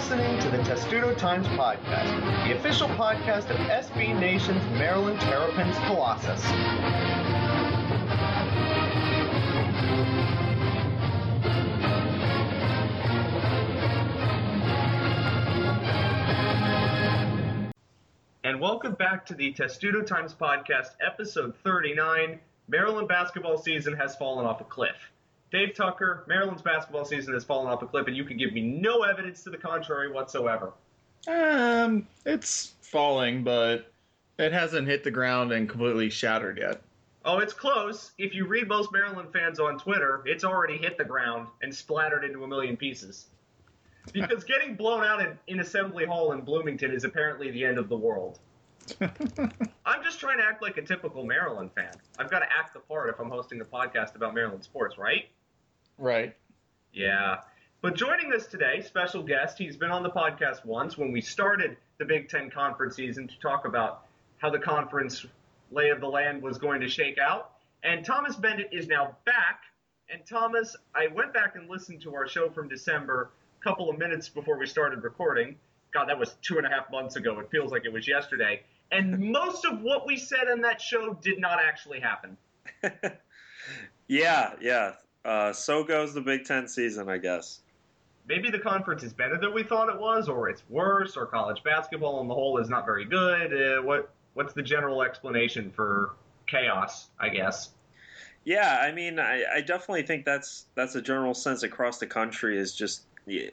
listening to the Testudo Times Podcast, the official podcast of SB Nation's Maryland Terrapins Colossus. And welcome back to the Testudo Times Podcast, episode 39. Maryland basketball season has fallen off a cliff. Dave Tucker, Maryland's basketball season has fallen off a cliff, and you can give me no evidence to the contrary whatsoever. Um, it's falling, but it hasn't hit the ground and completely shattered yet. Oh, it's close. If you read most Maryland fans on Twitter, it's already hit the ground and splattered into a million pieces. Because getting blown out in, in Assembly Hall in Bloomington is apparently the end of the world. I'm just trying to act like a typical Maryland fan. I've got to act the part if I'm hosting a podcast about Maryland sports, right? Right. Yeah. But joining us today, special guest, he's been on the podcast once when we started the Big Ten conference season to talk about how the conference lay of the land was going to shake out. And Thomas Beindit is now back. And Thomas, I went back and listened to our show from December a couple of minutes before we started recording. God, that was two and a half months ago. It feels like it was yesterday. And most of what we said on that show did not actually happen. yeah, yeah. Uh, so goes the Big Ten season, I guess. Maybe the conference is better than we thought it was, or it's worse, or college basketball on the whole is not very good. Uh, what What's the general explanation for chaos? I guess. Yeah, I mean, I, I definitely think that's that's a general sense across the country is just yeah,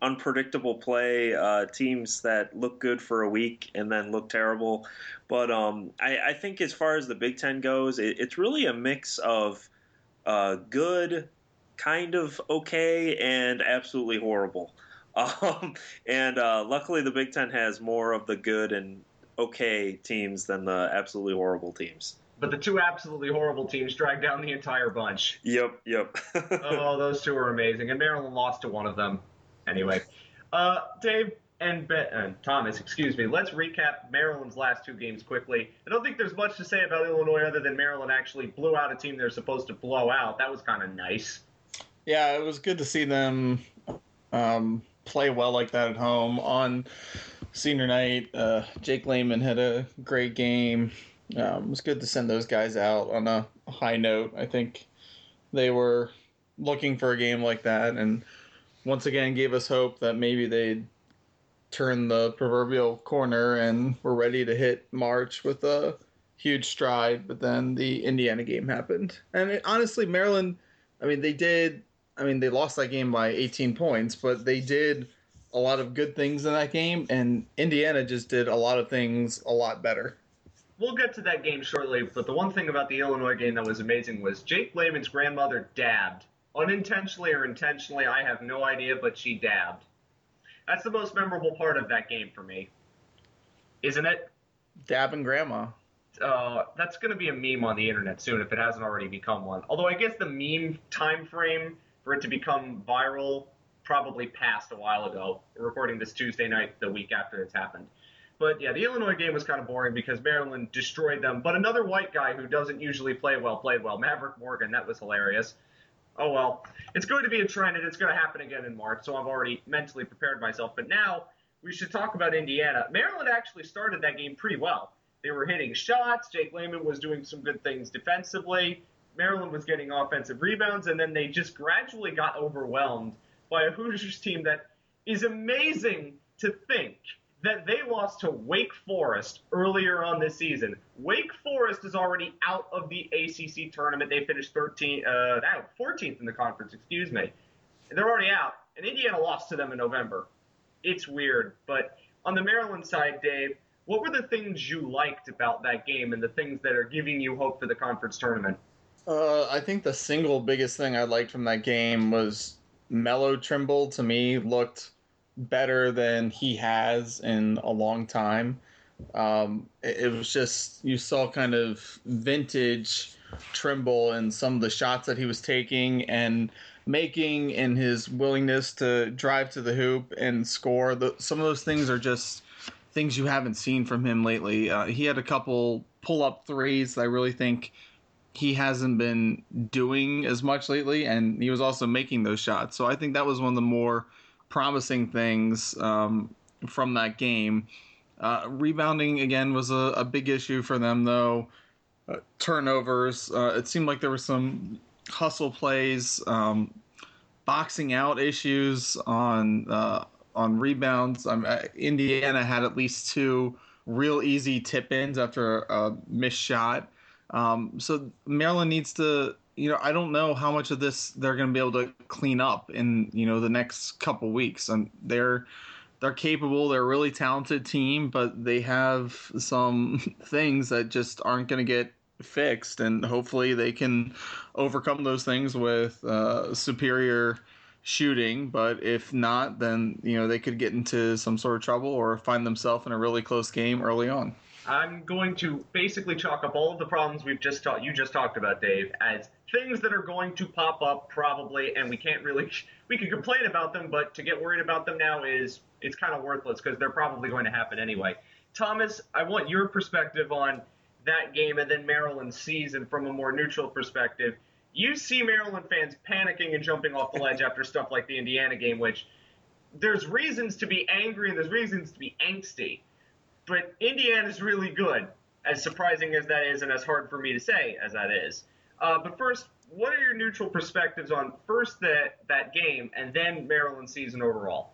unpredictable play, uh, teams that look good for a week and then look terrible. But um, I, I, think as far as the Big Ten goes, it, it's really a mix of uh, good, kind of okay, and absolutely horrible. Um, and uh, luckily, the Big Ten has more of the good and okay teams than the absolutely horrible teams. But the two absolutely horrible teams drag down the entire bunch. Yep, yep. oh, those two are amazing, and Maryland lost to one of them. Anyway, uh, Dave and, and Thomas, excuse me. Let's recap Maryland's last two games quickly. I don't think there's much to say about Illinois other than Maryland actually blew out a team they're supposed to blow out. That was kind of nice. Yeah, it was good to see them um, play well like that at home on senior night. Uh, Jake Layman had a great game. Um, it was good to send those guys out on a high note. I think they were looking for a game like that, and once again gave us hope that maybe they'd turn the proverbial corner and were ready to hit March with a huge stride. But then the Indiana game happened, and it, honestly, Maryland. I mean, they did. I mean, they lost that game by 18 points, but they did a lot of good things in that game, and Indiana just did a lot of things a lot better. We'll get to that game shortly, but the one thing about the Illinois game that was amazing was Jake Layman's grandmother dabbed unintentionally or intentionally, I have no idea, but she dabbed. That's the most memorable part of that game for me, isn't it? Dabbing grandma. Uh, that's going to be a meme on the internet soon if it hasn't already become one. Although I guess the meme time frame for it to become viral probably passed a while ago. We're recording this Tuesday night, the week after it's happened. But yeah, the Illinois game was kind of boring because Maryland destroyed them. But another white guy who doesn't usually play well played well. Maverick Morgan, that was hilarious oh well, it's going to be a trend and it's going to happen again in March, so I've already mentally prepared myself. But now we should talk about Indiana. Maryland actually started that game pretty well. They were hitting shots. Jake Layman was doing some good things defensively. Maryland was getting offensive rebounds, and then they just gradually got overwhelmed by a Hoosiers team that is amazing to think that they lost to Wake Forest earlier on this season. Wake Forest is already out of the ACC tournament. They finished 13, uh, 14th in the conference, excuse me. They're already out, and Indiana lost to them in November. It's weird, but on the Maryland side, Dave, what were the things you liked about that game and the things that are giving you hope for the conference tournament? Uh, I think the single biggest thing I liked from that game was Melo Trimble. To me, looked better than he has in a long time. Um, it, it, was just you saw kind of vintage Trimble and some of the shots that he was taking and making, and his willingness to drive to the hoop and score. The, some of those things are just things you haven't seen from him lately. Uh, he had a couple pull up threes. that I really think he hasn't been doing as much lately, and he was also making those shots. So I think that was one of the more promising things um, from that game. Uh, rebounding again was a, a, big issue for them, though. Uh, turnovers. Uh, it seemed like there were some hustle plays, um, boxing out issues on uh, on rebounds. Um, Indiana had at least two real easy tip ins after a missed shot. Um, so Maryland needs to you know, I don't know how much of this they're going to be able to clean up in you know the next couple weeks. And they're they're capable. They're a really talented team, but they have some things that just aren't going to get fixed. And hopefully, they can overcome those things with uh, superior shooting. But if not, then you know they could get into some sort of trouble or find themselves in a really close game early on. I'm going to basically chalk up all of the problems we've just talked you just talked about, Dave, as things that are going to pop up probably, and we can't really we can complain about them, but to get worried about them now is it's kind of worthless because they're probably going to happen anyway. Thomas, I want your perspective on that game and then Maryland's season from a more neutral perspective. You see Maryland fans panicking and jumping off the ledge after stuff like the Indiana game, which there's reasons to be angry and there's reasons to be angsty. But Indiana's really good, as surprising as that is and as hard for me to say as that is. Uh, but first, what are your neutral perspectives on first that that game and then Maryland season overall?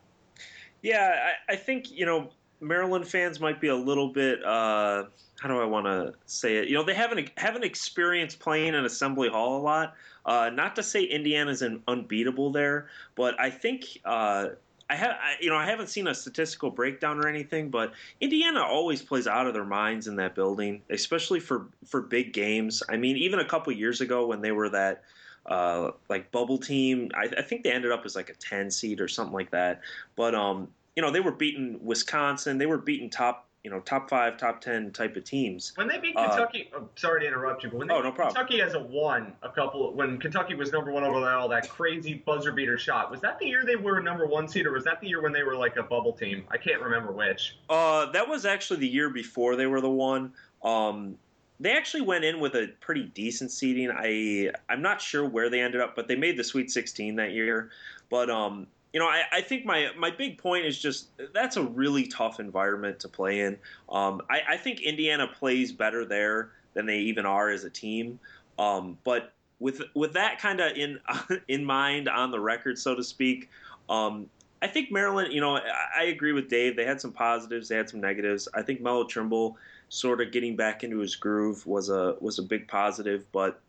Yeah, I, I think you know Maryland fans might be a little bit. Uh, how do I want to say it? You know, they haven't haven't experienced playing in Assembly Hall a lot. Uh, not to say Indiana's an unbeatable there, but I think uh, I have, you know, I haven't seen a statistical breakdown or anything, but Indiana always plays out of their minds in that building, especially for for big games. I mean, even a couple years ago when they were that uh, like bubble team, I, I, think they ended up as like a ten seed or something like that. But um, you know, they were beating Wisconsin, they were beating top you know top five, top ten type of teams. When they beat uh, Kentucky, uh, oh, sorry to interrupt you, but when they oh, no problem. Kentucky has a one a couple when Kentucky was number one over that all that crazy buzzer beater shot. Was that the year they were a number one seed, or was that the year when they were like a bubble team? I can't remember which. Uh, that was actually the year before they were the one. Um, they actually went in with a pretty decent seeding. I I'm not sure where they ended up, but they made the Sweet 16 that year. But um, you know, I, I, think my my big point is just that's a really tough environment to play in. Um, I, I, think Indiana plays better there than they even are as a team. Um, but with with that kind of in in mind on the record, so to speak, um, I think Maryland. You know, I, I, agree with Dave. They had some positives, they had some negatives. I think Melo Trimble sort of getting back into his groove was a was a big positive, but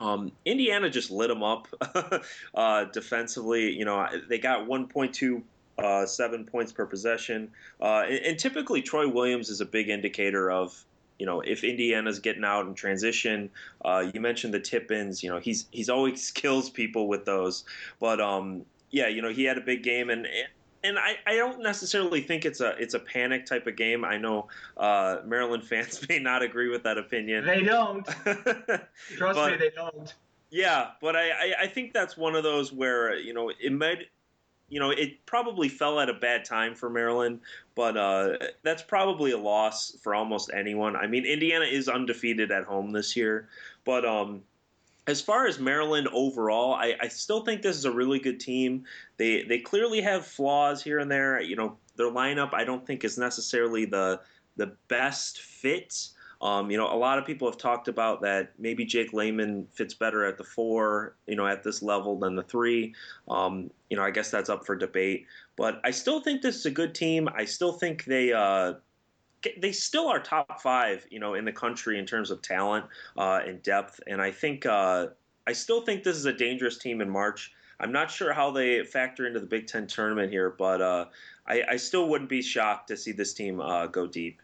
um, Indiana just lit them up uh, defensively. You know, they got 1.2 uh, seven points per possession, uh, and, and, typically Troy Williams is a big indicator of you know if Indiana's getting out in transition. Uh, you mentioned the tip-ins. You know, he's he's always kills people with those. But um, yeah, you know, he had a big game, and and I, I don't necessarily think it's a it's a panic type of game. I know uh, Maryland fans may not agree with that opinion. They don't. Trust but, me, they don't. Yeah, but I, I, I think that's one of those where you know it might you know, it probably fell at a bad time for Maryland, but uh, that's probably a loss for almost anyone. I mean, Indiana is undefeated at home this year, but um, as far as Maryland overall, I, I, still think this is a really good team. They they clearly have flaws here and there. You know, their lineup I don't think is necessarily the the best fit. Um, you know, a lot of people have talked about that maybe Jake Layman fits better at the four, you know, at this level than the three. Um, you know, I guess that's up for debate. But I still think this is a good team. I still think they uh, they still are top five, you know, in the country in terms of talent uh, and depth. And I think uh, I still think this is a dangerous team in March. I'm not sure how they factor into the Big Ten tournament here, but uh, I, I, still wouldn't be shocked to see this team uh, go deep.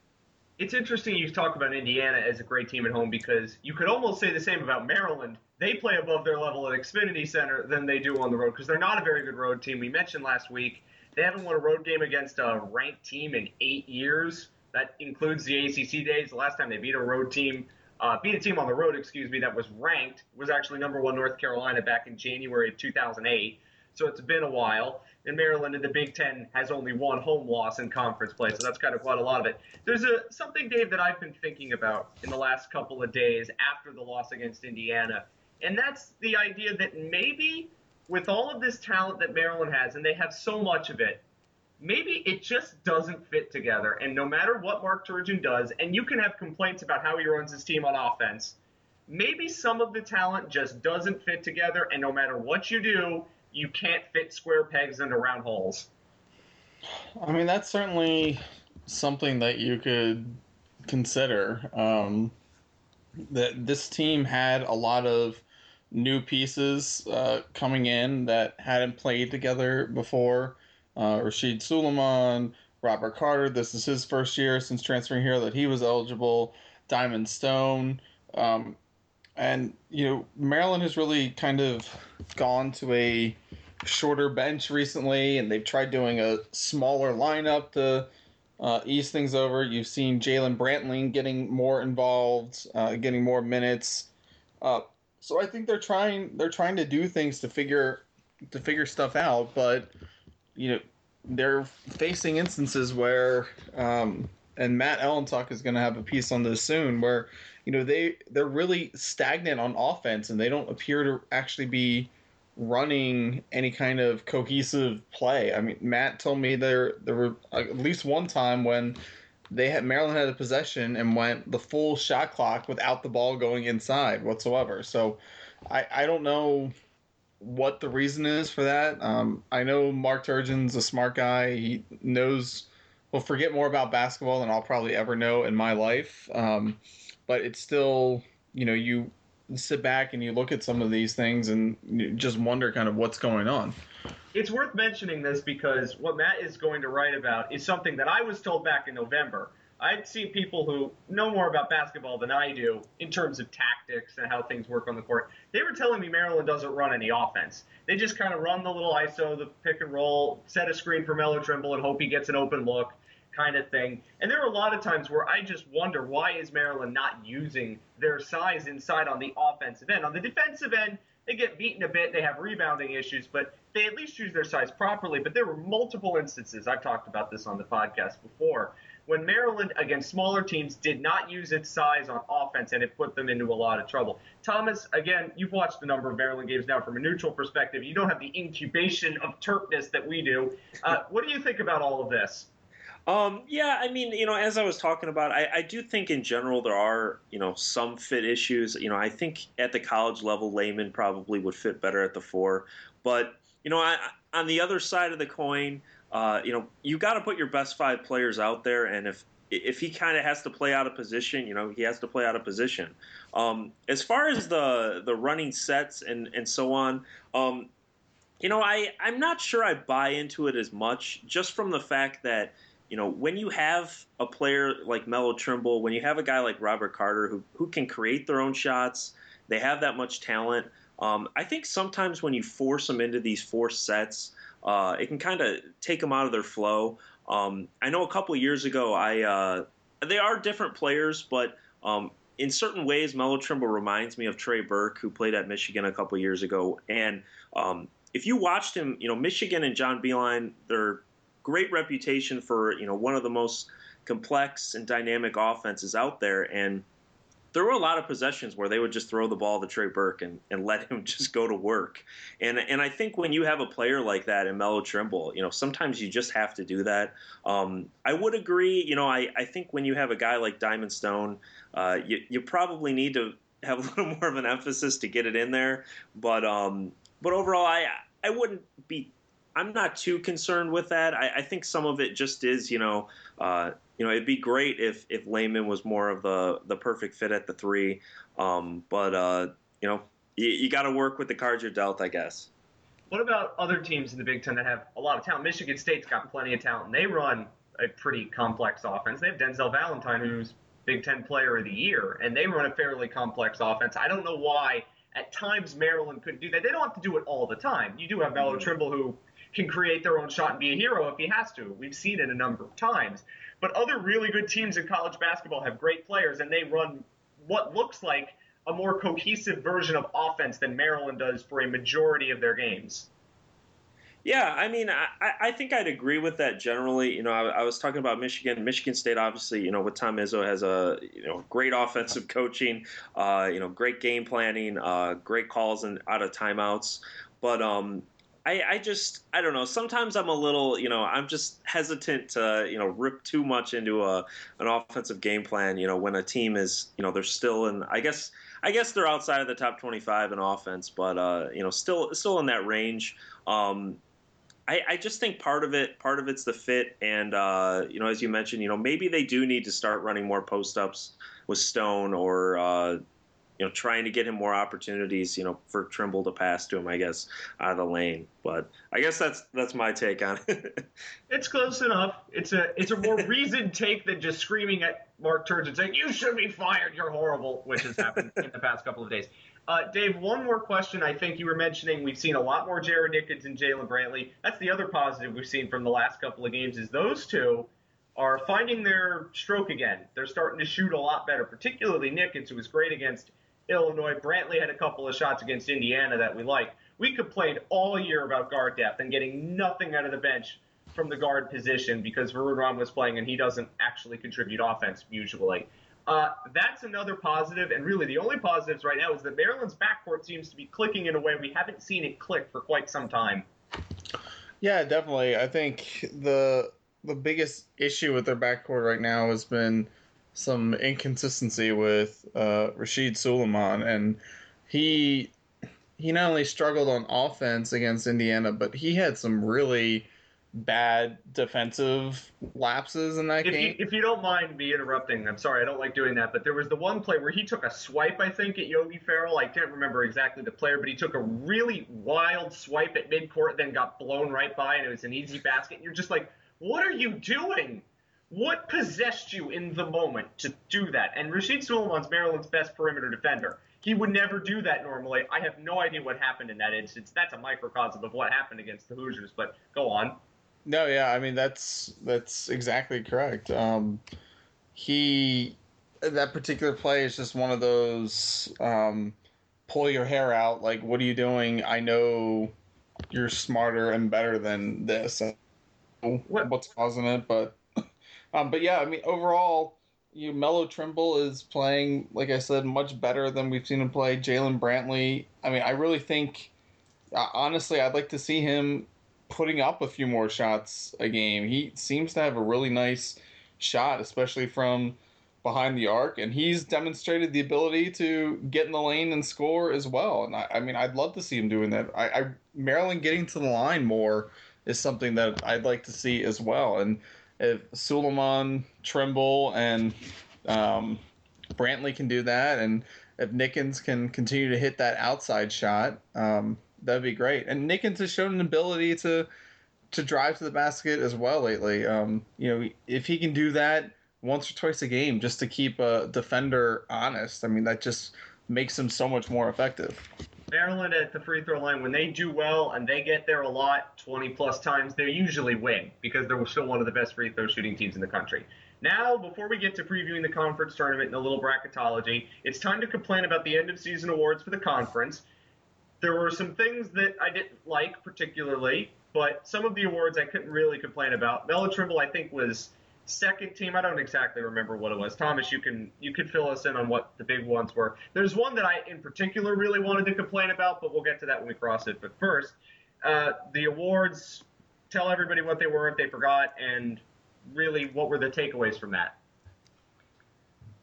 It's interesting you talk about Indiana as a great team at home because you could almost say the same about Maryland. They play above their level at Xfinity Center than they do on the road because they're not a very good road team. We mentioned last week they haven't won a road game against a ranked team in eight years. That includes the ACC days. The last time they beat a road team, uh, beat a team on the road, excuse me, that was ranked was actually number one North Carolina back in January of 2008. So it's been a while. And Maryland in the Big Ten has only one home loss in conference play, so that's kind of quite a lot of it. There's a something, Dave, that I've been thinking about in the last couple of days after the loss against Indiana, and that's the idea that maybe with all of this talent that Maryland has, and they have so much of it, maybe it just doesn't fit together. And no matter what Mark Turgeon does, and you can have complaints about how he runs his team on offense, maybe some of the talent just doesn't fit together. And no matter what you do, you can't fit square pegs into round holes. I mean, that's certainly something that you could consider. Um, that this team had a lot of new pieces uh, coming in that hadn't played together before. Uh, Rasheed Sulaimon, Robert Carter. This is his first year since transferring here that he was eligible. Diamond Stone. Um, and, you know, Maryland has really kind of gone to a shorter bench recently, and they've tried doing a smaller lineup to uh, ease things over. You've seen Jalen Brantley getting more involved, uh, getting more minutes. Uh, so I think they're trying they're trying to do things to figure to figure stuff out, but you know they're facing instances where um, and Matt Ellentuck is going to have a piece on this soon where you know they they're really stagnant on offense and they don't appear to actually be running any kind of cohesive play. I mean, Matt told me there there were at least one time when they had Maryland had a possession and went the full shot clock without the ball going inside whatsoever. So I I don't know what the reason is for that. Um, I know Mark Turgeon's a smart guy. He knows will forget more about basketball than I'll probably ever know in my life. Um, but it's still, you know, you sit back and you look at some of these things and just wonder kind of what's going on. It's worth mentioning this because what Matt is going to write about is something that I was told back in November. I'd seen people who know more about basketball than I do in terms of tactics and how things work on the court. They were telling me Maryland doesn't run any offense. They just kind of run the little ISO, the pick and roll, set a screen for Melo Trimble and hope he gets an open look kind of thing. And there are a lot of times where I just wonder why is Maryland not using their size inside on the offensive end. On the defensive end, they get beaten a bit, they have rebounding issues, but they at least use their size properly. But there were multiple instances, I've talked about this on the podcast before, when Maryland against smaller teams did not use its size on offense and it put them into a lot of trouble. Thomas, again, you've watched a number of Maryland games now from a neutral perspective. You don't have the incubation of Terpness that we do. Uh, what do you think about all of this? Um, yeah, I mean, you know, as I was talking about, I, I, do think in general there are, you know, some fit issues. You know, I think at the college level, Layman probably would fit better at the four. But, you know, I, on the other side of the coin, uh, you know, you got to put your best five players out there. And if, if he kind of has to play out of position, you know, he has to play out of position. Um, as far as the, the running sets and, and so on, um, you know, I, I'm not sure I buy into it as much just from the fact that – you know, when you have a player like Melo Trimble, when you have a guy like Robert Carter who, who can create their own shots, they have that much talent. Um, I think sometimes when you force them into these forced sets, uh, it can kind of take them out of their flow. Um, I know a couple years ago, I uh, they are different players, but um, in certain ways, Melo Trimble reminds me of Trey Burke, who played at Michigan a couple years ago. And um, if you watched him, you know, Michigan and John Beilein, they're great reputation for you know one of the most complex and dynamic offenses out there, and there were a lot of possessions where they would just throw the ball to Trey Burke and, and let him just go to work. And and I think when you have a player like that in Melo Trimble, you know, sometimes you just have to do that. Um, I would agree. You know, I, I think when you have a guy like Diamond Stone, uh, you, you probably need to have a little more of an emphasis to get it in there. But um, but overall, I I wouldn't be I'm not too concerned with that. I, I, think some of it just is, you know, uh, you know, it'd be great if if Layman was more of the the perfect fit at the three. Um, but uh, you know, you, you got to work with the cards you're dealt, I guess. What about other teams in the Big Ten that have a lot of talent? Michigan State's got plenty of talent. They run a pretty complex offense. They have Denzel Valentine, who's Big Ten Player of the Year, and they run a fairly complex offense. I don't know why at times Maryland couldn't do that. They don't have to do it all the time. You do have Melo mm-hmm. Trimble, who can create their own shot and be a hero if he has to. We've seen it a number of times. But other really good teams in college basketball have great players, and they run what looks like a more cohesive version of offense than Maryland does for a majority of their games. Yeah, I mean, I, I think I'd agree with that generally. You know, I, I, was talking about Michigan. Michigan State, obviously, you know, with Tom Izzo has a you know great offensive coaching, uh, you know, great game planning, uh, great calls and out of timeouts. but um, I, I just I don't know. Sometimes I'm a little, you know, I'm just hesitant to, you know, rip too much into a an offensive game plan. You know, when a team is, you know, they're still in. I guess I guess they're outside of the top 25 in offense, but uh, you know, still still in that range. Um, I, I just think part of it, part of it's the fit, and uh, you know, as you mentioned, you know, maybe they do need to start running more post ups with Stone, or uh, you know, trying to get him more opportunities, you know, for Trimble to pass to him, I guess, out of the lane. But I guess that's that's my take on it. it's close enough. It's a it's a more reasoned take than just screaming at Mark Turgeon saying you should be fired, you're horrible, which has happened in the past couple of days. Uh, Dave, one more question. I think you were mentioning we've seen a lot more Jared Nickens and Jalen Brantley. That's the other positive we've seen from the last couple of games is those two are finding their stroke again. They're starting to shoot a lot better, particularly Nickens, who was great against Illinois. Brantley had a couple of shots against Indiana that we liked. We complained all year about guard depth and getting nothing out of the bench from the guard position because Varun was playing and he doesn't actually contribute offense usually. Uh, that's another positive, and really the only positives right now is that Maryland's backcourt seems to be clicking in a way we haven't seen it click for quite some time. Yeah, definitely. I think the the biggest issue with their backcourt right now has been some inconsistency with uh, Rasheed Sulaimon, and he he not only struggled on offense against Indiana, but he had some really bad defensive lapses in that if game. You, if you don't mind me interrupting, I'm sorry, I don't like doing that, but there was the one play where he took a swipe, I think, at Yogi Ferrell. I can't remember exactly the player, but he took a really wild swipe at midcourt, then got blown right by, and it was an easy basket. And you're just like, what are you doing? What possessed you in the moment to do that? And Rasheed Sulaimon's Maryland's best perimeter defender. He would never do that normally. I have no idea what happened in that instance. That's a microcosm of what happened against the Hoosiers, but go on. No, yeah, I mean that's that's exactly correct. Um, he that particular play is just one of those um, pull your hair out. Like, what are you doing? I know you're smarter and better than this. What? What's causing it? But um, but yeah, I mean overall, you Melo Trimble is playing like I said much better than we've seen him play. Jalen Brantley. I mean, I really think. Uh, honestly, I'd like to see him putting up a few more shots a game. He seems to have a really nice shot, especially from behind the arc, and he's demonstrated the ability to get in the lane and score as well. And I, I mean, I'd love to see him doing that. I, I Maryland getting to the line more is something that I'd like to see as well. And if Sulaimon, Trimble, and um, Brantley can do that, and if Nickens can continue to hit that outside shot, um, that'd be great. And Nickens has shown an ability to to drive to the basket as well lately. Um, you know, if he can do that once or twice a game just to keep a defender honest, I mean, that just makes him so much more effective. Maryland at the free throw line, when they do well and they get there a lot, 20 plus times, they usually win because they're still one of the best free throw shooting teams in the country. Now, before we get to previewing the conference tournament and a little bracketology, it's time to complain about the end of season awards for the conference. There were some things that I didn't like particularly, but some of the awards I couldn't really complain about. Melo Trimble, I think, was second team. I don't exactly remember what it was. Thomas, you can you can fill us in on what the big ones were. There's one that I in particular really wanted to complain about, but we'll get to that when we cross it. But first, uh, the awards. Tell everybody what they were if they forgot, and really what were the takeaways from that.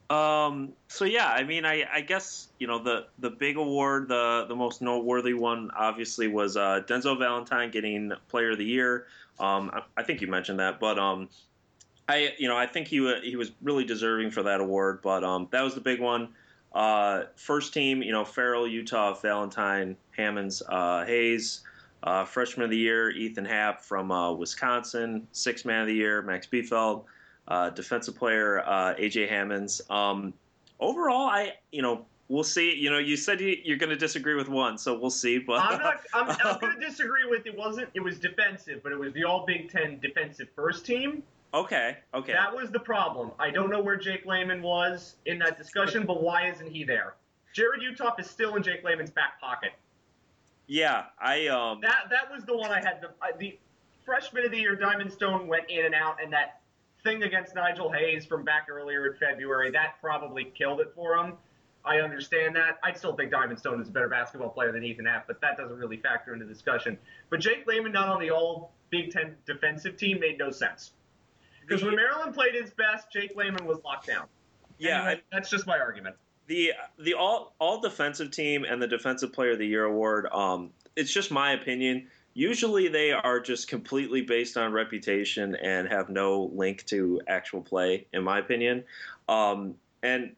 Um, so yeah, I mean, I, I guess you know the the big award, the the most noteworthy one, obviously was uh, Denzel Valentine getting Player of the Year. Um, I, I, think you mentioned that, but um, I you know I think he he was really deserving for that award. But um, that was the big one. Uh, first team, you know, Ferrell, Uthoff, Valentine, Hammons, uh, Hayes. Uh, freshman of the year, Ethan Happ from uh, Wisconsin. Sixth man of the year, Max Bielfeldt, uh, defensive player uh, AJ Hammons. Um, overall, I you know we'll see. You know, you said you, are going to disagree with one, so we'll see. But I'm not. I'm, I'm going to disagree with. It wasn't. It was defensive, but it was the All Big Ten defensive first team. Okay. Okay. That was the problem. I don't know where Jake Layman was in that discussion, but why isn't he there? Jarrod Uthoff is still in Jake Layman's back pocket. Yeah, I um. That that was the one I had the the freshman of the year Diamond Stone went in and out, and that thing against Nigel Hayes from back earlier in February, that probably killed it for him. I understand that. I still think Diamond Stone is a better basketball player than Ethan Happ, but that doesn't really factor into the discussion. But Jake Layman not on the all Big Ten defensive team made no sense. Because when Maryland played its best, Jake Layman was locked down. Yeah, Anyway, that's just my argument. the the all all defensive team and the defensive player of the year award um it's just my opinion usually they are just completely based on reputation and have no link to actual play in my opinion um and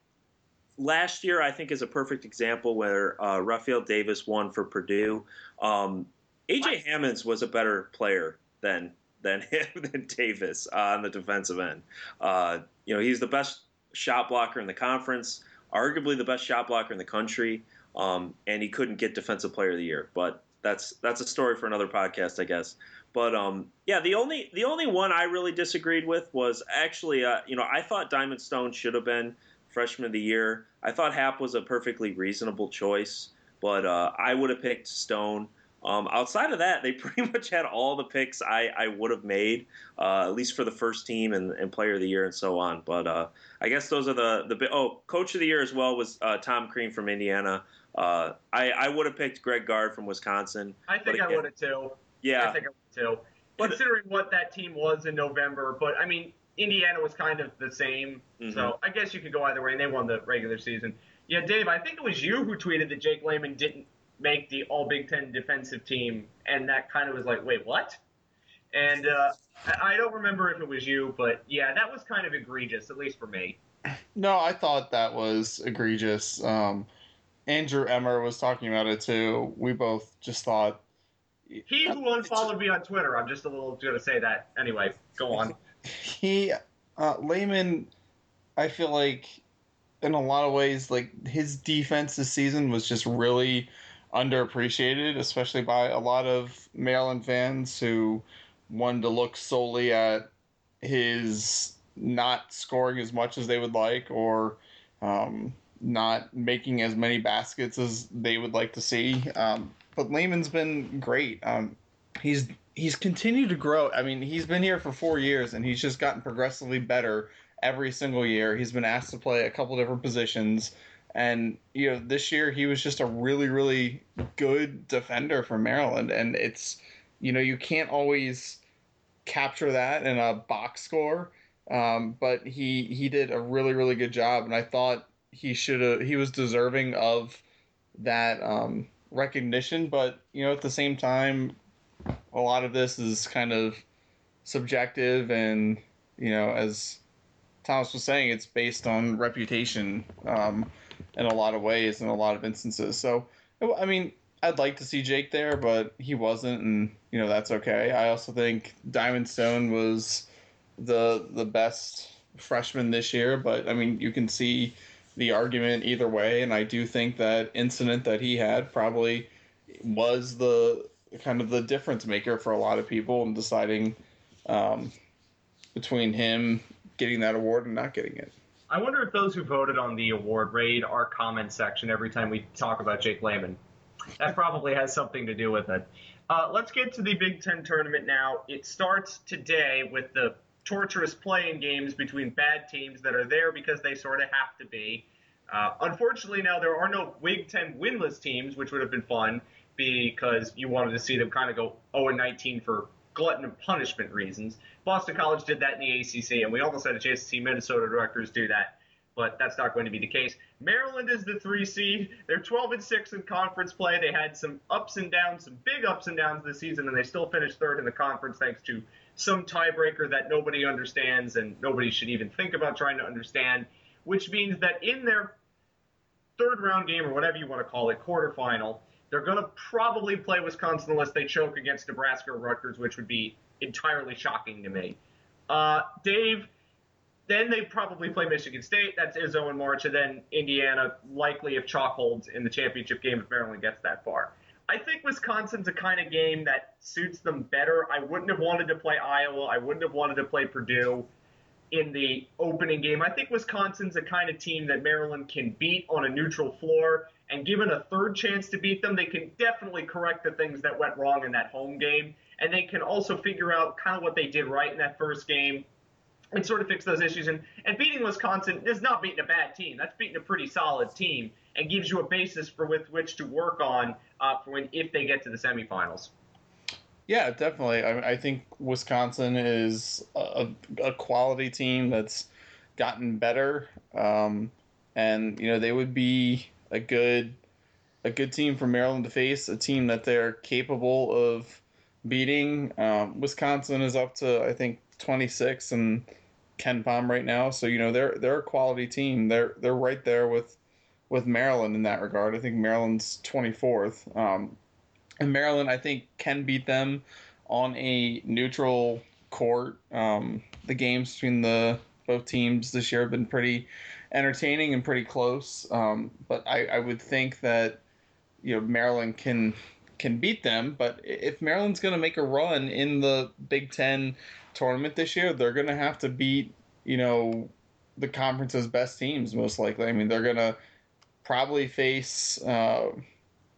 last year i think is a perfect example where uh, Rapheal davis won for purdue um aj hammons was a better player than than him than davis on the defensive end uh, you know he's the best shot blocker in the conference arguably the best shot blocker in the country, um, and he couldn't get Defensive Player of the Year. But that's that's a story for another podcast, I guess. But um, yeah, the only the only one I really disagreed with was actually, uh, you know, I thought Diamond Stone should have been Freshman of the Year. I thought Happ was a perfectly reasonable choice, but uh, I would have picked Stone. Um, outside of that, they pretty much had all the picks I, I would have made, uh, at least for the first team and, and player of the year and so on. But uh, I guess those are the the oh coach of the year as well was uh, Tom Crean from Indiana. Uh, I I would have picked Greg Gard from Wisconsin. I think But I would have too. I think I would too. But- Considering what that team was in November, but I mean, Indiana was kind of the same. Mhm. So I guess you could go either way, and they won the regular season. Yeah, Dave, I think it was you who tweeted that Jake Layman didn't make the All Big Ten defensive team, and that kind of was like, wait, what? And uh, I don't remember if it was you, but yeah, that was kind of egregious, at least for me. No, I thought that was egregious. Um, Andrew Emmer was talking about it too. We both just thought He who unfollowed me on Twitter, I'm just a little going to say that. Anyway, go on. he uh, Layman. I feel like in a lot of ways, like his defense this season was just really underappreciated, especially by a lot of Maryland fans who wanted to look solely at his not scoring as much as they would like or um, not making as many baskets as they would like to see. Um, but Layman's been great. Um, he's he's continued to grow. I mean, he's been here for four years and he's just gotten progressively better every single year. He's been asked to play a couple different positions. And you know, this year he was just a really, really good defender for Maryland. And it's you know, you can't always capture that in a box score. Um, but he he did a really, really good job and I thought he should have he was deserving of that um, recognition, but you know, at the same time, a lot of this is kind of subjective and you know as thomas was saying it's based on reputation um, in a lot of ways in a lot of instances so i mean i'd like to see jake there but he wasn't and you know that's okay i also think diamond stone was the the best freshman this year but i mean you can see the argument either way and i do think that incident that he had probably was the kind of the difference maker for a lot of people in deciding um, between him getting that award and not getting it. I wonder if those who voted on the award raid our comment section every time we talk about Jake Layman. That probably has something to do with it. Uh, let's get to the Big Ten tournament now. It starts today with the torturous playing games between bad teams that are there because they sort of have to be. Uh, unfortunately, now there are no Big Ten winless teams, which would have been fun because you wanted to see them kind of go 0 19 for glutton and punishment reasons. Boston College did that in the ACC, and we almost had a chance to see Minnesota Rutgers do that, but that's not going to be the case. Maryland is the three seed. They're 12 and six in conference play. They had some ups and downs, some big ups and downs this season, and they still finished third in the conference thanks to some tiebreaker that nobody understands and nobody should even think about trying to understand. Which means that in their third round game or whatever you want to call it, quarterfinal, they're going to probably play Wisconsin unless they choke against Nebraska or Rutgers, which would be entirely shocking to me. Uh, Dave, then they probably play Michigan State. That's Izzo in March, and then Indiana, likely if chalk holds in the championship game if Maryland gets that far. I think Wisconsin's a kind of game that suits them better. I wouldn't have wanted to play Iowa. I wouldn't have wanted to play Purdue in the opening game. I think Wisconsin's a kind of team that Maryland can beat on a neutral floor, and given a third chance to beat them, they can definitely correct the things that went wrong in that home game, and they can also figure out kind of what they did right in that first game. and sort of fix those issues. And, and beating Wisconsin is not beating a bad team. That's beating a pretty solid team and gives you a basis for with which to work on uh, for when if they get to the semifinals. Yeah, definitely. I, I think Wisconsin is a, a, quality team that's gotten better, um, and you know they would be a good a good team for Maryland to face, a team that they're capable of beating. Um, Wisconsin is up to I think 26 and KenPom right now, so you know they're they're a quality team. They're they're right there with with Maryland in that regard. I think Maryland's 24th. Um, and Maryland, I think, can beat them on a neutral court. Um, the games between the both teams this year have been pretty entertaining and pretty close. Um, but I, I would think that you know Maryland can can beat them. But if Maryland's going to make a run in the Big Ten tournament this year, they're going to have to beat you know the conference's best teams most likely. I mean, they're going to probably face uh,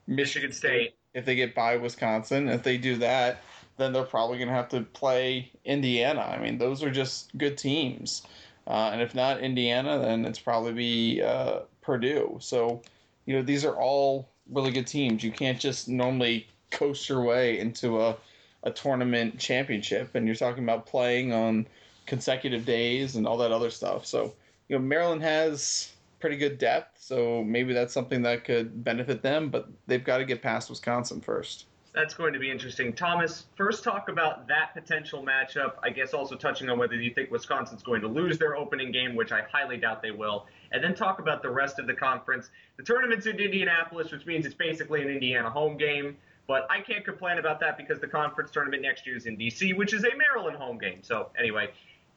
Michigan, Michigan State if they get by Wisconsin. If they do that, then they're probably going to have to play Indiana. I mean, those are just good teams. Uh, and if not Indiana, then it's probably be uh, Purdue. So, you know, these are all really good teams. You can't just normally coast your way into a, a tournament championship. And you're talking about playing on consecutive days and all that other stuff. So, you know, Maryland has pretty good depth, so maybe that's something that could benefit them. But they've got to get past Wisconsin first. That's going to be interesting. Thomas, first talk about that potential matchup. I guess also touching on whether you think Wisconsin's going to lose their opening game, which I highly doubt they will. And then talk about the rest of the conference. The tournament's in Indianapolis, which means it's basically an Indiana home game. But I can't complain about that because the conference tournament next year is in DC, which is a Maryland home game. So anyway,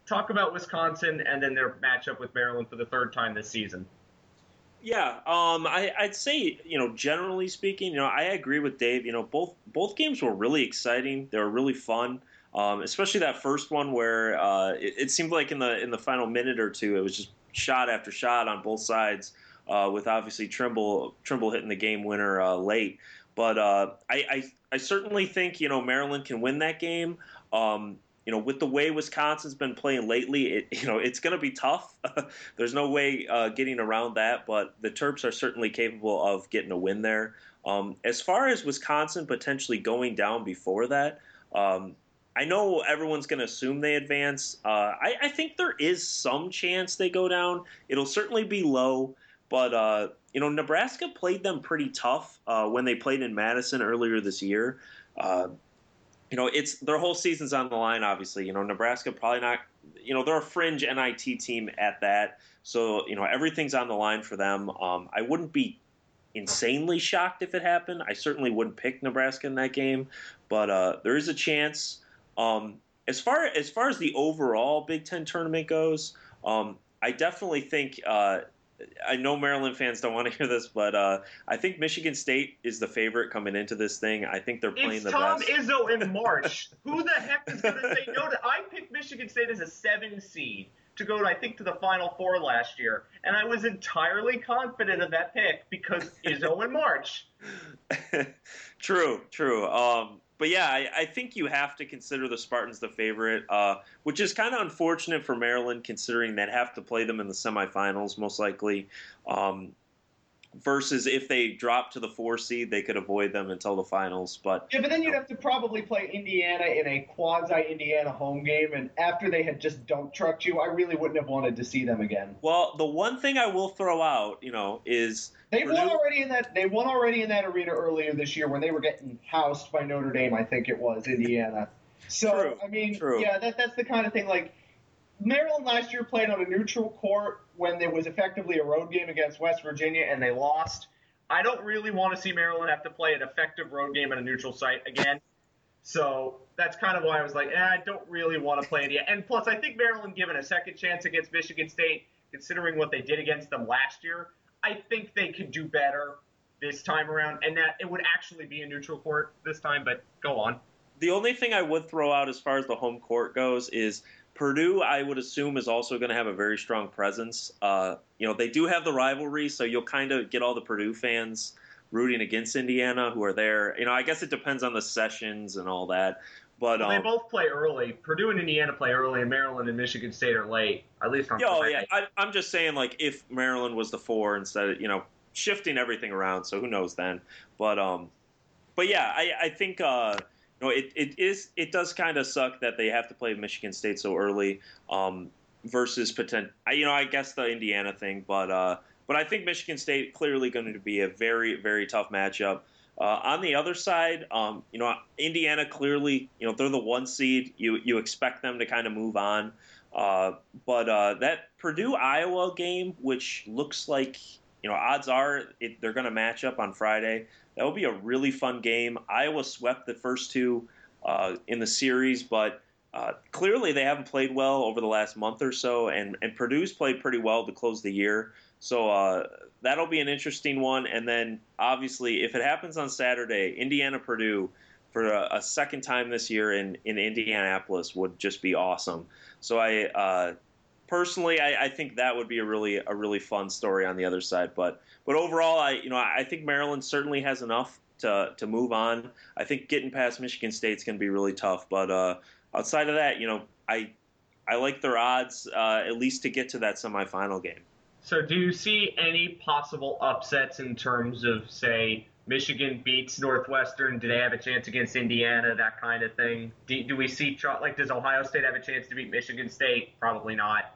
talk about Wisconsin and then their matchup with Maryland for the third time this season. Yeah, um, I, would say you know generally speaking, you know I agree with Dave. You know both both games were really exciting. They were really fun, um, especially that first one where uh, it, it, seemed like in the in the final minute or two, it was just shot after shot on both sides, uh, with obviously Trimble Trimble hitting the game winner uh, late. But uh, I, I, I certainly think you know Maryland can win that game. Um, you know, with the way Wisconsin's been playing lately, it you know it's going to be tough. There's no way uh, getting around that, but the Terps are certainly capable of getting a win there. Um, as far as Wisconsin potentially going down before that, um, I know everyone's going to assume they advance. Uh, I, I, think there is some chance they go down. It'll certainly be low, but uh, you know Nebraska played them pretty tough uh, when they played in Madison earlier this year. You know, it's their whole season's on the line. Obviously, you know, Nebraska probably not. You know, they're a fringe NIT team at that, so you know everything's on the line for them. Um, I wouldn't be insanely shocked if it happened. I certainly wouldn't pick Nebraska in that game, but uh, there is a chance. Um, as far as far as the overall Big Ten tournament goes, um, I definitely think uh, I know Maryland fans don't want to hear this, but uh, I think Michigan State is the favorite coming into this thing. I think they're playing it's the Tom best. Izzo in March. Who the heck is going to say no to? I picked Michigan State as a seven seed to go, I think, to the Final Four last year, and I was entirely confident of that pick because Izzo in March. true, true. Um, but yeah, I, I, think you have to consider the Spartans the favorite, uh, which is kind of unfortunate for Maryland, considering they'd have to play them in the semifinals most likely. Um, versus if they drop to the four seed, they could avoid them until the finals. But yeah, but then you'd have to probably play Indiana in a quasi Indiana home game, and after they had just dump trucked you, I really wouldn't have wanted to see them again. Well, the one thing I will throw out, you know, is they Purdue, won already in that they won already in that arena earlier this year when they were getting housed by Notre Dame. I think it was Indiana. So true, I mean, true. yeah, that that's the kind of thing like. Maryland last year played on a neutral court when there was effectively a road game against West Virginia and they lost. I don't really want to see Maryland have to play an effective road game at a neutral site again. So that's kind of why I was like, eh, I don't really want to play it yet. And plus, I think Maryland given a second chance against Michigan State, considering what they did against them last year, I think they could do better this time around, and that it would actually be a neutral court this time. But go on. The only thing I would throw out as far as the home court goes is Purdue, I would assume, is also going to have a very strong presence. Uh, you know, they do have the rivalry, so you'll kind of get all the Purdue fans rooting against Indiana who are there. You know, I guess it depends on the sessions and all that. But Well, um, they both play early. Purdue and Indiana play early, and Maryland and Michigan State are late. At least on. Oh, yeah. I, I'm just saying, like, if Maryland was the four instead of, you know, shifting everything around, so who knows then. But, um, but yeah, I, I think, uh, know, it, it is, it does kind of suck that they have to play Michigan State so early, um, versus potent, I, you know, I guess the Indiana thing, but, uh, but I think Michigan State clearly going to be a very, very tough matchup. Uh, on the other side, um, you know, Indiana clearly, you know, they're the one seed. You you expect them to kind of move on, uh, but uh, that Purdue Iowa game, which looks like you know odds are it, they're going to match up on Friday. That will be a really fun game. Iowa swept the first two uh, in the series, but uh, clearly they haven't played well over the last month or so, and and Purdue's played pretty well to close the year. So uh, that'll be an interesting one. And then obviously, if it happens on Saturday, Indiana Purdue for a, a second time this year in in Indianapolis would just be awesome. So I uh, personally, I, I think that would be a really a really fun story on the other side. But but overall, I you know I think Maryland certainly has enough to to move on. I think getting past Michigan State's going to be really tough. But uh, outside of that, you know, I I like their odds uh, at least to get to that semifinal game. So, do you see any possible upsets in terms of, say, Michigan beats Northwestern? Do they have a chance against Indiana? That kind of thing. Do, do we see like does Ohio State have a chance to beat Michigan State? Probably not.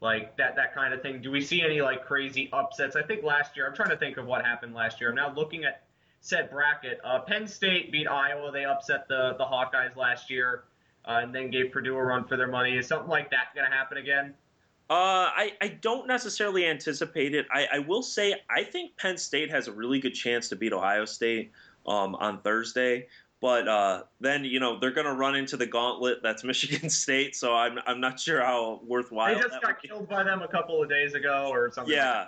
Like that that kind of thing. Do we see any like crazy upsets? I think last year. I'm trying to think of what happened last year. I'm now looking at said bracket. Uh, Penn State beat Iowa. They upset the the Hawkeyes last year, uh, and then gave Purdue a run for their money. Is something like that going to happen again? Uh, I, I don't necessarily anticipate it. I, I will say I think Penn State has a really good chance to beat Ohio State um, on Thursday. But uh, then you know they're going to run into the gauntlet that's Michigan State, so I'm I'm not sure how worthwhile. They just got killed by them a couple of days ago or something. Yeah,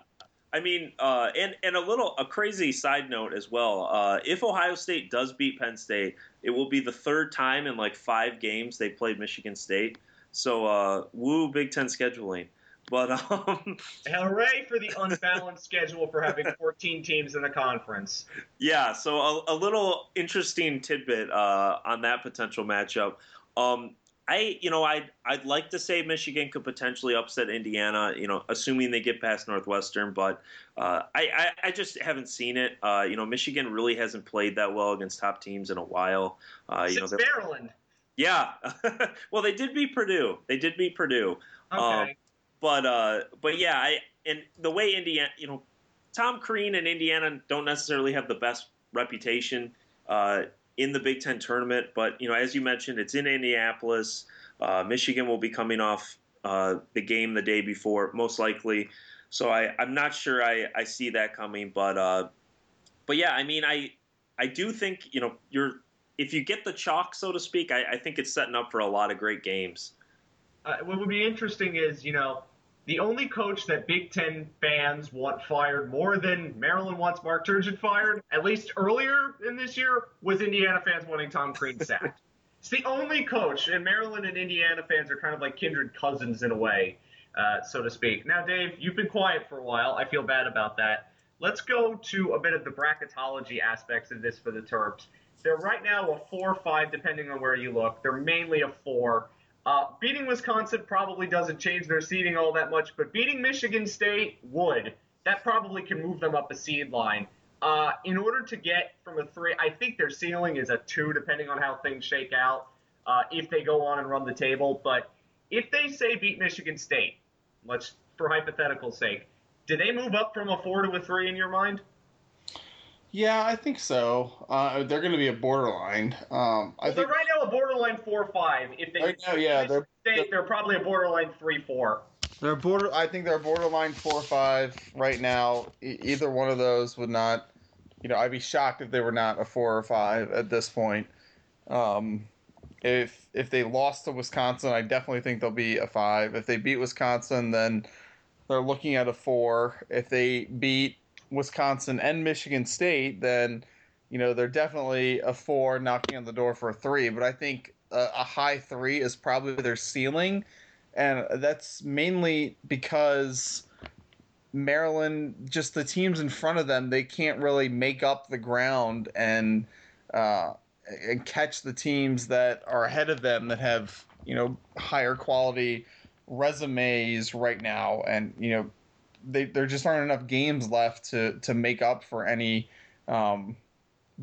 I mean, uh, and and a little a crazy side note as well. Uh, if Ohio State does beat Penn State, it will be the third time in like five games they played Michigan State. So, uh, woo Big Ten scheduling. But um, hooray for the unbalanced schedule for having 14 teams in the conference. Yeah, so a, a little interesting tidbit uh, on that potential matchup. Um, I, you know, I'd I'd like to say Michigan could potentially upset Indiana. You know, assuming they get past Northwestern, but uh, I, I, I just haven't seen it. Uh, you know, Michigan really hasn't played that well against top teams in a while. Uh, you Since know, Maryland. Yeah, well, they did beat Purdue. They did beat Purdue. Okay. Um, but uh, but yeah, I and the way Indiana, you know, Tom Crean and Indiana don't necessarily have the best reputation uh, in the Big Ten tournament. But you know, as you mentioned, it's in Indianapolis. Uh, Michigan will be coming off uh, the game the day before, most likely. So I, I'm not sure I, I see that coming, but uh, but yeah, I mean, I I do think you know you're if you get the chalk, so to speak, I, I think it's setting up for a lot of great games. Uh, what would be interesting is, you know, the only coach that Big Ten fans want fired more than Maryland wants Mark Turgeon fired, at least earlier in this year, was Indiana fans wanting Tom Crean sacked. it's the only coach, and Maryland and Indiana fans are kind of like kindred cousins in a way, uh, so to speak. Now, Dave, you've been quiet for a while. I feel bad about that. Let's go to a bit of the bracketology aspects of this for the Terps. They're right now a four or five, depending on where you look. They're mainly a four. Uh, beating Wisconsin probably doesn't change their seeding all that much, but beating Michigan State would. That probably can move them up a seed line. Uh, in order to get from a three, I think their ceiling is a two, depending on how things shake out. Uh, if they go on and run the table, but if they say beat Michigan State, let's for hypothetical sake, do they move up from a four to a three in your mind? Yeah, I think so. Uh, they're going to be a borderline. Um, I Well, think they're right now a borderline four or five. If they Right now, yeah, they're- State, they're probably a borderline three four. they're border. I think they're borderline four or five right now. E- either one of those would not. You know, I'd be shocked if they were not a four or five at this point. Um, if if they lost to Wisconsin, I definitely think they'll be a five. If they beat Wisconsin, then they're looking at a four. If they beat Wisconsin and Michigan State, then you know they're definitely a four, knocking on the door for a three. But I think a, a high three is probably their ceiling, and that's mainly because Maryland, just the teams in front of them, they can't really make up the ground and uh, and catch the teams that are ahead of them that have you know higher quality resumes right now, and you know they, there just aren't enough games left to to make up for any um,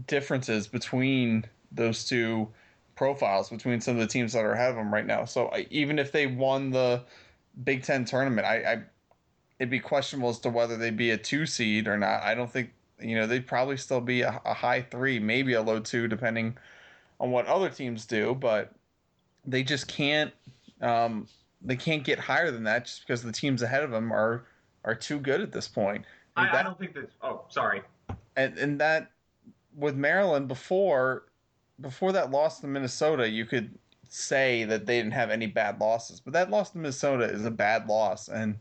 differences between those two profiles between some of the teams that are ahead of them right now. So I, even if they won the Big Ten tournament, I, I it'd be questionable as to whether they'd be a two seed or not. I don't think you know they'd probably still be a, a high three, maybe a low two, depending on what other teams do. But they just can't um, they can't get higher than that just because the teams ahead of them are are too good at this point. I, that, I don't think that. Oh, sorry. And and that with Maryland before before that loss to Minnesota, you could say that they didn't have any bad losses, but that loss to Minnesota is a bad loss, and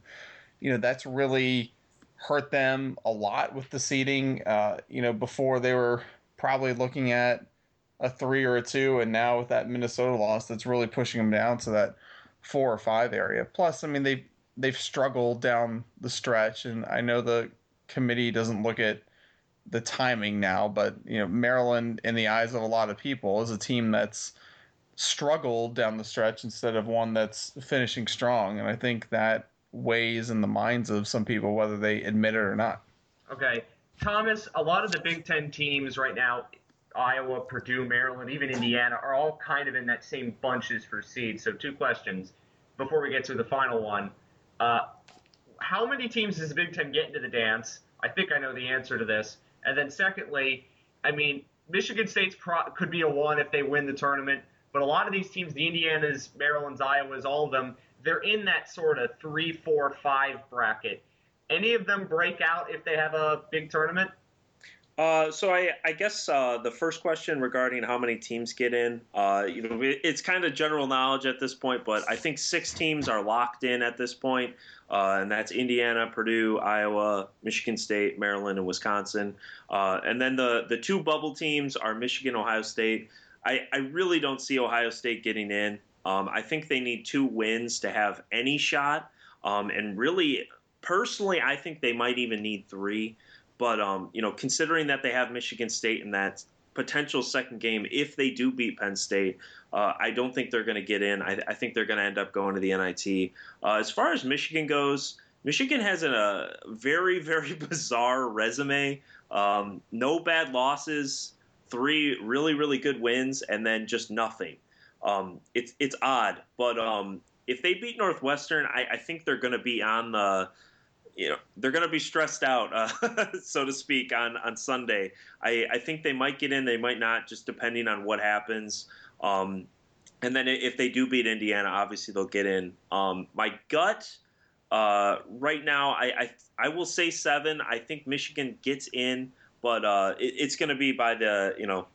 you know that's really hurt them a lot with the seeding. Uh, you know, before they were probably looking at a three or a two, and now with that Minnesota loss, that's really pushing them down to that four or five area. Plus, I mean they they've struggled down the stretch, and I know the committee doesn't look at the timing now, but you know Maryland, in the eyes of a lot of people, is a team that's struggled down the stretch instead of one that's finishing strong, and I think that weighs in the minds of some people whether they admit it or not. Okay, Thomas, a lot of the Big Ten teams right now, Iowa, Purdue, Maryland, even Indiana, are all kind of in that same bunches for seeds. So two questions before we get to the final one. Uh, how many teams does the Big Ten get into the dance? I think I know the answer to this. And then secondly, I mean, Michigan State's pro- could be a one if they win the tournament, but a lot of these teams, the Indianas, Maryland's, Iowas, all of them, they're in that sort of three, four, five bracket. Any of them break out if they have a big tournament? Uh, so I, I guess uh, the first question regarding how many teams get in, uh, you know, it's kind of general knowledge at this point, but I think six teams are locked in at this point, uh, and that's Indiana, Purdue, Iowa, Michigan State, Maryland, and Wisconsin. Uh, and then the the two bubble teams are Michigan, Ohio State. I, I really don't see Ohio State getting in. Um, I think they need two wins to have any shot, um, and really, personally, I think they might even need three. But um, you know, considering that they have Michigan State in that potential second game, if they do beat Penn State, uh, I don't think they're going to get in. I, I, think they're going to end up going to the NIT. Uh, as far as Michigan goes, Michigan has a very very bizarre resume. Um, no bad losses, three really really good wins, and then just nothing. Um, it's it's odd, but um, if they beat Northwestern, I, I think they're going to be on the you know they're going to be stressed out, uh, so to speak, on on Sunday. I, I think they might get in, they might not, just depending on what happens. Um, and then if they do beat Indiana, obviously they'll get in. Um, my gut uh, right now, I, I, I will say seven. I think Michigan gets in, but uh, it, it's going to be by the you know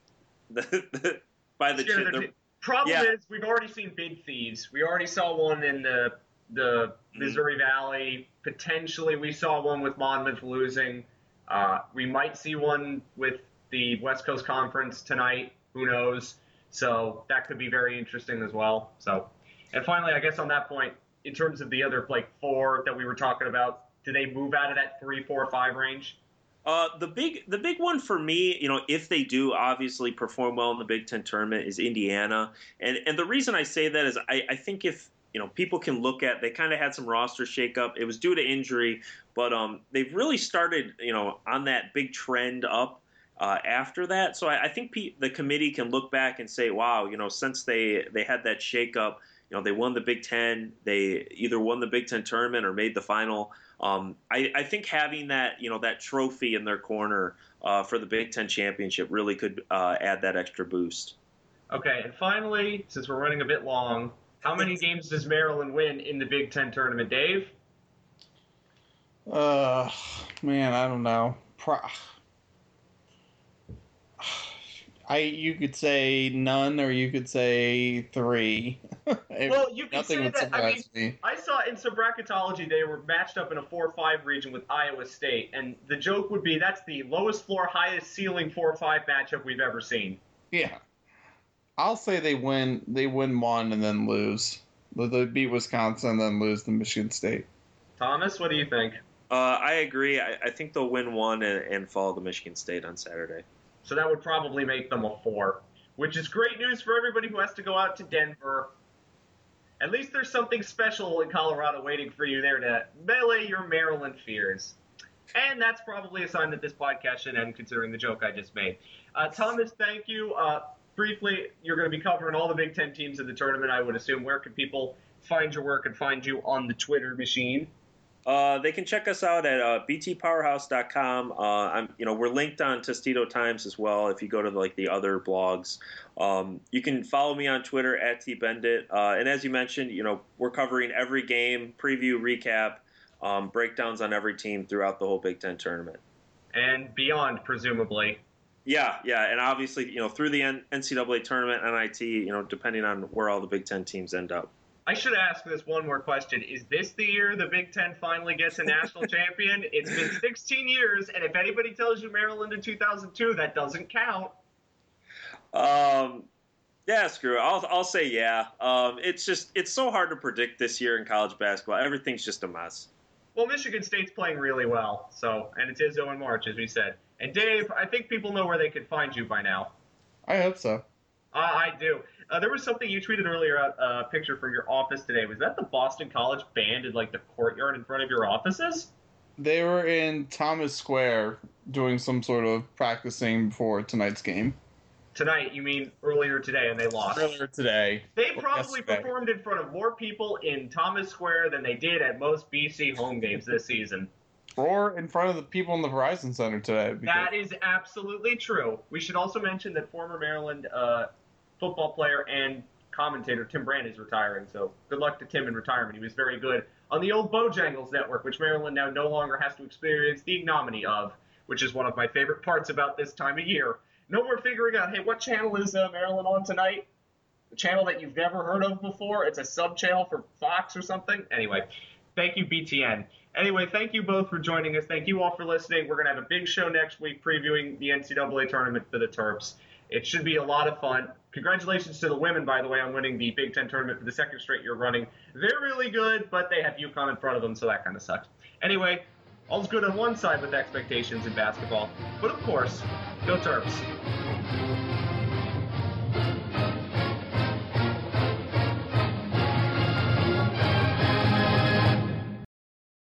the, the by the, the problem yeah. is we've already seen bid thieves. We already saw one in the the. Missouri Valley. Potentially, we saw one with Monmouth losing. Uh, we might see one with the West Coast Conference tonight. Who knows? So that could be very interesting as well. So, and finally, I guess on that point, in terms of the other like four that we were talking about, do they move out of that three, four, five range? Uh, the big the big one for me, you know, if they do obviously perform well in the Big Ten tournament, is Indiana, and and the reason I say that is I, I think if you know people can look at they kind of had some roster shakeup. It was due to injury, but um, they've really started you know on that big trend up uh, after that. So I, I think the committee can look back and say, wow, you know, since they they had that shakeup, you know, they won the Big Ten. They either won the Big Ten tournament or made the final. Um, I, I, think having that you know that trophy in their corner uh, for the Big Ten championship really could uh, add that extra boost. Okay, and finally, since we're running a bit long, how many games does Maryland win in the Big Ten tournament, Dave? Uh, man, I don't know. Pro- I you could say none, or you could say three. well, you can say that. I mean, me. I saw in some bracketology they were matched up in a four-five region with Iowa State, and the joke would be that's the lowest floor, highest ceiling four-five matchup we've ever seen. Yeah. I'll say they win. They win one and then lose. They beat Wisconsin and then lose to Michigan State. Thomas, what do you think? Uh, I agree. I, I, think they'll win one and, and fall to Michigan State on Saturday. So that would probably make them a four. which is great news for everybody who has to go out to Denver. At least there's something special in Colorado waiting for you there to melee your Maryland fears. And that's probably a sign that this podcast should end, considering the joke I just made. Uh, Thomas, thank you. Uh, briefly, you're going to be covering all the Big Ten teams in the tournament, I would assume. Where can people find your work and find you on the Twitter machine? Uh, they can check us out at uh, btpowerhouse.com. Uh, I'm, you know, we're linked on Testudo Times as well. If you go to like the other blogs, um, you can follow me on Twitter at tbeindit. Uh, and as you mentioned, you know, we're covering every game, preview, recap, um, breakdowns on every team throughout the whole Big Ten tournament and beyond, presumably. Yeah, yeah, and obviously, you know, through the NCAA tournament, NIT, you know, depending on where all the Big Ten teams end up. I should ask this one more question. Is this the year the Big Ten finally gets a national champion? It's been 16 years, and if anybody tells you Maryland in 2002, that doesn't count. Um, yeah, screw it. I'll, I'll say yeah. Um, it's just, it's so hard to predict this year in college basketball. Everything's just a mess. Well, Michigan State's playing really well, so, and it's Izzo in March, as we said. And Dave, I think people know where they could find you by now. I hope so. Uh, I do. Uh, there was something you tweeted earlier, a uh, picture from your office today. Was that the Boston College band in like the courtyard in front of your offices? They were in Thomas Square doing some sort of practicing before tonight's game. Tonight, you mean earlier today, and they lost. Earlier today. They probably yesterday. performed in front of more people in Thomas Square than they did at most BC home games this season. Or in front of the people in the Verizon Center today. Because... That is absolutely true. We should also mention that former Maryland uh, football player and commentator Tim Brant is retiring. So good luck to Tim in retirement. He was very good on the old Bojangles network, which Maryland now no longer has to experience the ignominy of, which is one of my favorite parts about this time of year. No more figuring out, hey, what channel is uh, Maryland on tonight? A channel that you've never heard of before. It's a sub channel for Fox or something. Anyway, thank you, BTN. Anyway, thank you both for joining us. Thank you all for listening. We're going to have a big show next week previewing the NCAA tournament for the Terps. It should be a lot of fun. Congratulations to the women, by the way, on winning the Big Ten tournament for the second straight year running. They're really good, but they have UConn in front of them, so that kind of sucks. Anyway, all's good on one side with expectations in basketball, but of course, go Terps.